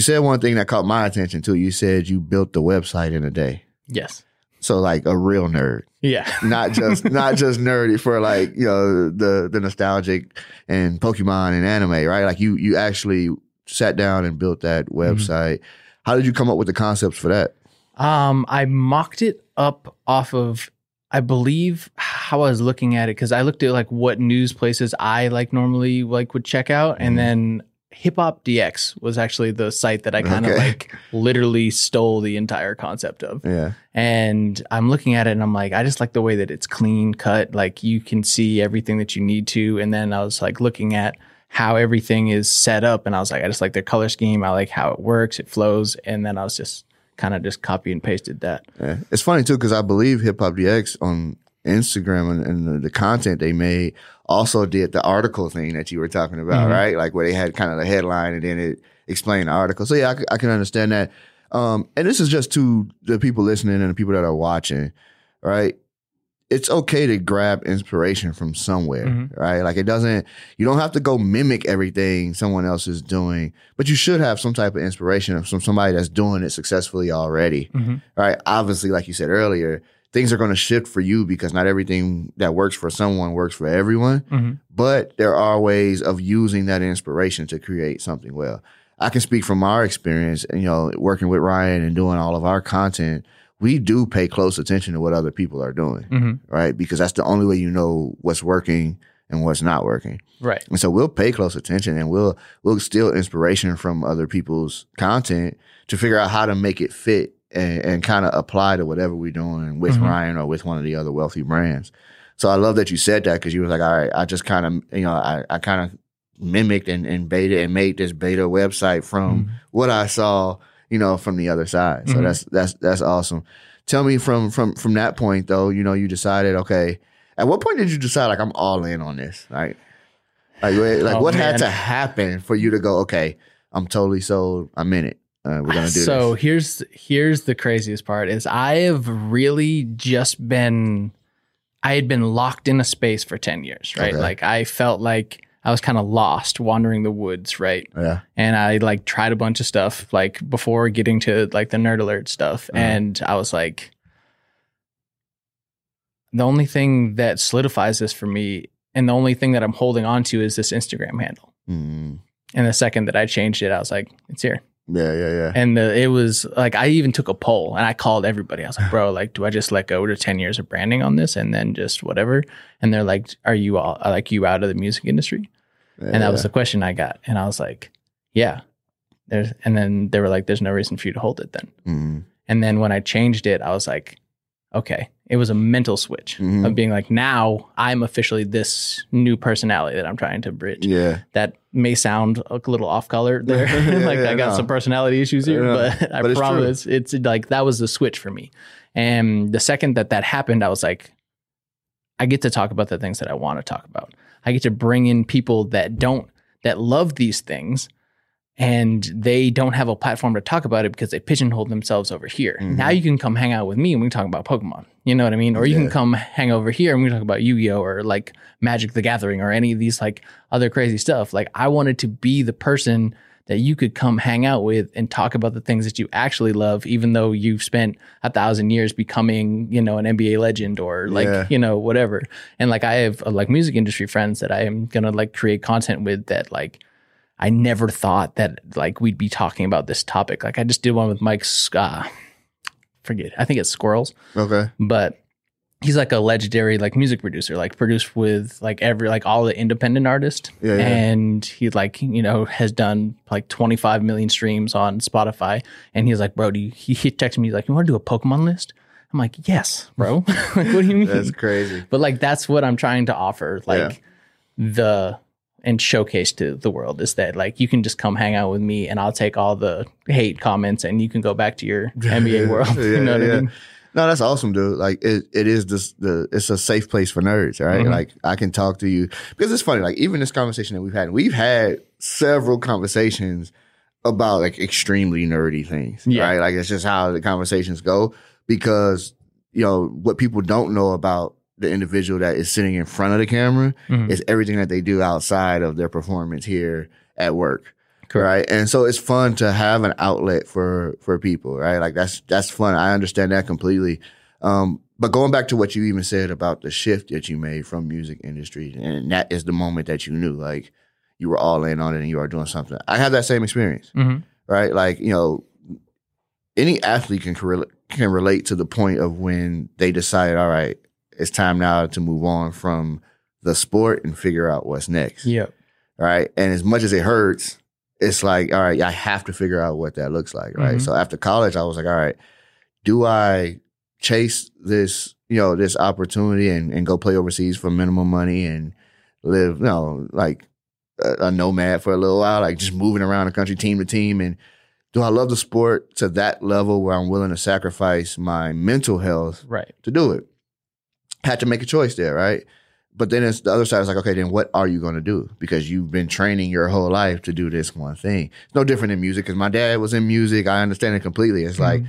you said one thing that caught my attention too. You said you built the website in a day. Yes. So like a real nerd, Yeah. not just not just nerdy for like you know the the nostalgic and Pokemon and anime, right? Like you you actually sat down and built that website. How did you come up with the concepts for that? Um, I mocked it up off of, I believe how I was looking at it because I looked at like what news places I like normally like would check out, Mhm. and then Hip Hop DX was actually the site that I kind of Okay. like literally stole the entire concept of. Yeah, And I'm looking at it and I'm like, I just like the way that it's clean cut. Like you can see everything that you need to. And then I was like looking at how everything is set up. And I was like, I just like their color scheme. I like how it works, it flows. And then I was just kind of just copy and pasted that. yeah. It's funny too because I believe Hip Hop DX on Instagram and, and the, the content they made also did the article thing that you were talking about, Mhm. right? Like where they had kind of the headline and then it explained the article. So yeah, I can understand that. Um, and this is just to the people listening and the people that are watching, right? It's okay to grab inspiration from somewhere, Mhm. right? Like it doesn't, you don't have to go mimic everything someone else is doing, but you should have some type of inspiration from somebody that's doing it successfully already right? Obviously, like you said earlier, things are going to shift for you because not everything that works for someone works for everyone. Mhm. But there are ways of using that inspiration to create something well. I can speak from our experience, you know, working with Ryan and doing all of our content. We do pay close attention to what other people are doing, hmm right? Because that's the only way you know what's working and what's not working. Right. And so we'll pay close attention and we'll we'll steal inspiration from other people's content to figure out how to make it fit and, and kind of apply to whatever we're doing with Mhm. Ryan or with one of the other wealthy brands. So I love that you said that because you were like, all right, I just kind of, you know, I, I kind of mimicked and, and beta and made this beta website from Mhm. what I saw, you know, from the other side. So Mhm. that's that's that's awesome. Tell me from from from that point though, you know, you decided, okay, at what point did you decide like I'm all in on this? Like like, like Oh, what had to happen for you to go, okay, I'm totally sold. I'm in it. Uh, we're gonna do so this. here's here's the craziest part is I have really just been I had been locked in a space for 10 years, right? Okay. Like I felt like I was kind of lost wandering the woods, right? Yeah. And I like tried a bunch of stuff like before getting to like the nerd alert stuff Uh-huh. and I was like the only thing that solidifies this for me and the only thing that I'm holding on to is this Instagram handle. Mm. And the second that I changed it, I was like, it's here. Yeah, yeah, yeah. And the, it was like I even took a poll and I called everybody. I was like, "Bro, like, do I just let go to ten years of branding on this and then just whatever?" And they're like, "Are you all like you out of the music industry?" And that was the question I got. And I was like, "Yeah." There's and then they were like, "There's no reason for you to hold it then." Mm. And then when I changed it, I was like, "Okay." It was a mental switch Mhm. of being like, "Now I'm officially this new personality that I'm trying to bridge." Yeah. That may sound a little off color there. Yeah, like yeah, I got no. some personality issues here, Yeah, but I but it's promise it's like that was the switch for me. And the second that that happened, I was like, I get to talk about the things that I want to talk about. I get to bring in people that don't that love these things and they don't have a platform to talk about it because they pigeonhole themselves over here. Mhm. Now you can come hang out with me and we can talk about Pokemon. You know what I mean? Or you Yeah. can come hang over here and we can talk about Yu-Gi-Oh or like Magic the Gathering or any of these like other crazy stuff. Like I wanted to be the person that you could come hang out with and talk about the things that you actually love, even though you've spent a thousand years becoming, you know, an NBA legend or like, Yeah. you know, whatever. And like I have uh, like music industry friends that I am gonna like create content with that like I never thought that like we'd be talking about this topic. Like I just did one with Mike's uh forget, I think it's squirrels Okay. but he's like a legendary like music producer like produced with like every like all the independent artists Yeah, yeah. and he like you know has done like 25 million streams on spotify and he's like bro do you he, he texted me he's like you want to do a pokemon list i'm like yes bro like what do you mean That's crazy. but like that's what i'm trying to offer like the and showcase to the world is that like you can just come hang out with me and i'll take all the hate comments and you can go back to your nba world you know what yeah. i mean No, that's awesome, dude. Like it, it is this the it's a safe place for nerds, right? Mhm. Like I can talk to you because it's funny. Like even this conversation that we've had, we've had several conversations about like extremely nerdy things, Yeah. right? Like it's just how the conversations go because you know what people don't know about the individual that is sitting in front of the camera Mhm. is everything that they do outside of their performance here at work. right? And so it's fun to have an outlet for for people, right? Like that's that's fun. I understand that completely. Um, but going back to what you even said about the shift that you made from music industry, and that is the moment that you knew, like you were all in on it and you are doing something. I have that same experience, Mhm. right? Like you know, any athlete can can relate to the point of when they decide, all right, it's time now to move on from the sport and figure out what's next Yep. right? And as much as it hurts, it's like, all right, I have to figure out what that looks like, right? Mhm. So after college, I was like, all right, do I chase this, you know, this opportunity and, and go play overseas for minimum money and live, you know, like a, a nomad for a little while, like just moving around the country, team to team, and do I love the sport to that level where I'm willing to sacrifice my mental health Right. to do it. Had to make a choice there, right? But then it's the other side is like, okay, then what are you going to do? Because you've been training your whole life to do this one thing. It's no different in music because my dad was in music. I understand it completely. It's like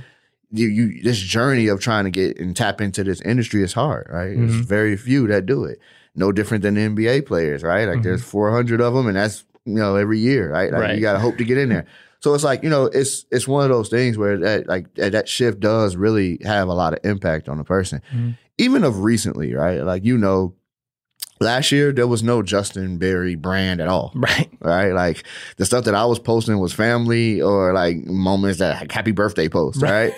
you, you, this journey of trying to get and tap into this industry is hard, right? There's Mhm. very few that do it. No different than NBA players, right? Like Mhm. there's 400 of them, and that's you know every year, right? Like Right. you got to hope to get in there. So it's like you know, it's it's one of those things where that like that shift does really have a lot of impact on a person, Mhm. Even of recently, right? Like you know, last year there was no Justin Berry brand at all, Right. right? Like the stuff that I was posting was family or like moments that like happy birthday posts, Right. right?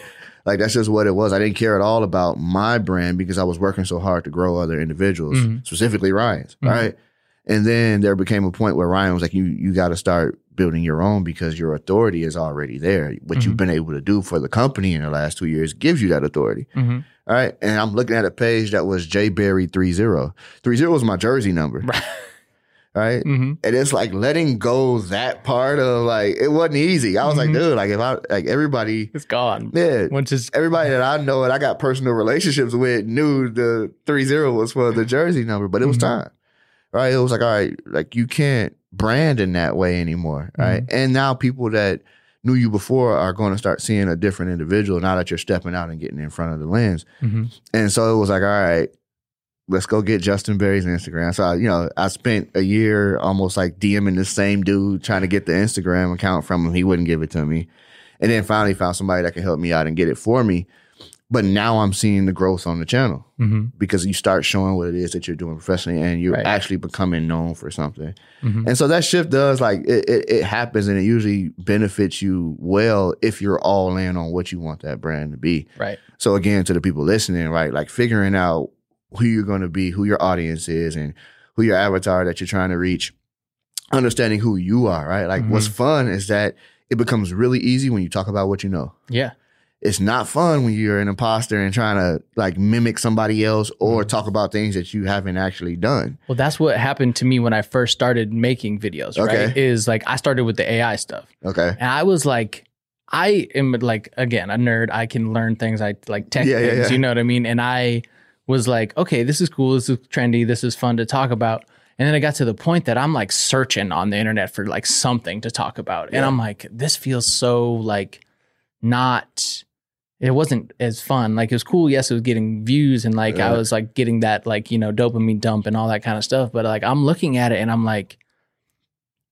like that's just what it was. I didn't care at all about my brand because I was working so hard to grow other individuals, Mhm. specifically Ryan's, Mhm. right? And then there became a point where Ryan was like, "You you got to start building your own because your authority is already there. What you've Mhm. been able to do for the company in the last two years gives you that authority." hmm All right. And I'm looking at a page that was J Berry 30. 30 was my jersey number. Right. Right. hmm And it's like letting go that part of like it wasn't easy. I was like, Mhm. dude, like if I like everybody, It's gone. yeah, Once it's everybody that I know and I got personal relationships with knew the 30 was for the jersey number, but it was Mhm. time. Right. It was like, all right, like you can't brand in that way anymore. Right. And now people that knew you before are going to start seeing a different individual now that you're stepping out and getting in front of the lens. Mhm. And so it was like, all right, let's go get Justin Berry's Instagram. So, I, you know, I spent a year almost like DMing the same dude trying to get the Instagram account from him. He wouldn't give it to me. And then finally found somebody that could help me out and get it for me. But now I'm seeing the growth on the channel Mhm. because you start showing what it is that you're doing professionally and you're Right. actually becoming known for something. Mhm. And so that shift does like it, it, it happens and it usually benefits you well if you're all in on what you want that brand to be. Right. So again, to the people listening, right, like figuring out who you're going to be, who your audience is, and who your avatar that you're trying to reach, understanding who you are, right? Like what's fun is that it becomes really easy when you talk about what you know. Yeah. It's not fun when you're an imposter and trying to like mimic somebody else or mm-hmm. talk about things that you haven't actually done. Well, that's what happened to me when I first started making videos, right? Is like I started with the AI stuff. Okay. And I was like, I am like again a nerd. I can learn things. I like tech Yeah, yeah, things. yeah. You know what I mean? And I was like, okay, this is cool. This is trendy. This is fun to talk about. And then I got to the point that I'm like searching on the internet for like something to talk about, and I'm like, this feels so like not. It wasn't as fun. Like it was cool. Yes, it was getting views and like I was like getting that like you know dopamine dump and all that kind of stuff. But like I'm looking at it and I'm like,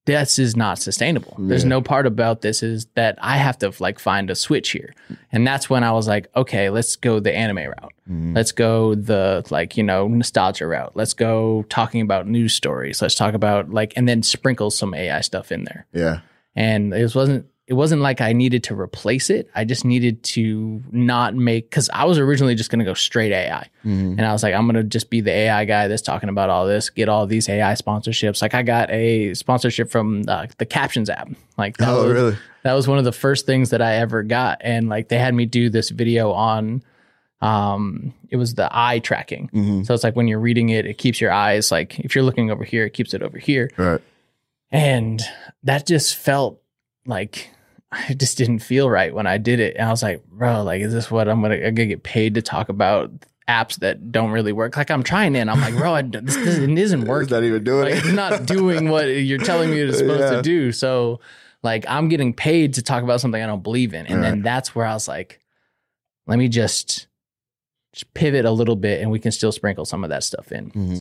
this is not sustainable. There's no part about this is that I have to like find a switch here. And that's when I was like, okay, let's go the anime route. Mhm. Let's go the like, you know, nostalgia route. Let's go talking about news stories. Let's talk about like and then sprinkle some AI stuff in there. Yeah. And it wasn't it wasn't like I needed to replace it. I just needed to not make cuz I was originally just going to go straight AI. Mhm. And I was like, I'm gonna just be the AI guy that's talking about all this, get all these AI sponsorships. Like I got a sponsorship from uh, the Captions app. Like that Oh, was really? that was one of the first things that I ever got. And like they had me do this video on um it was the eye tracking. hmm So it's like when you're reading it, it keeps your eyes like if you're looking over here, it keeps it over here. Right. And that just felt like I just didn't feel right when I did it. And I was like, bro, like, is this what I'm gonna, I'm gonna get paid to talk about apps that don't really work? Like, I'm trying it. I'm like, bro, I, this, this it isn't working. It's not even doing Like, it. it's not doing what you're telling me it's supposed Yeah. to do. So, like, I'm getting paid to talk about something I don't believe in. And then that's where I was like, let me just, just pivot a little bit and we can still sprinkle some of that stuff in. Mm-hmm.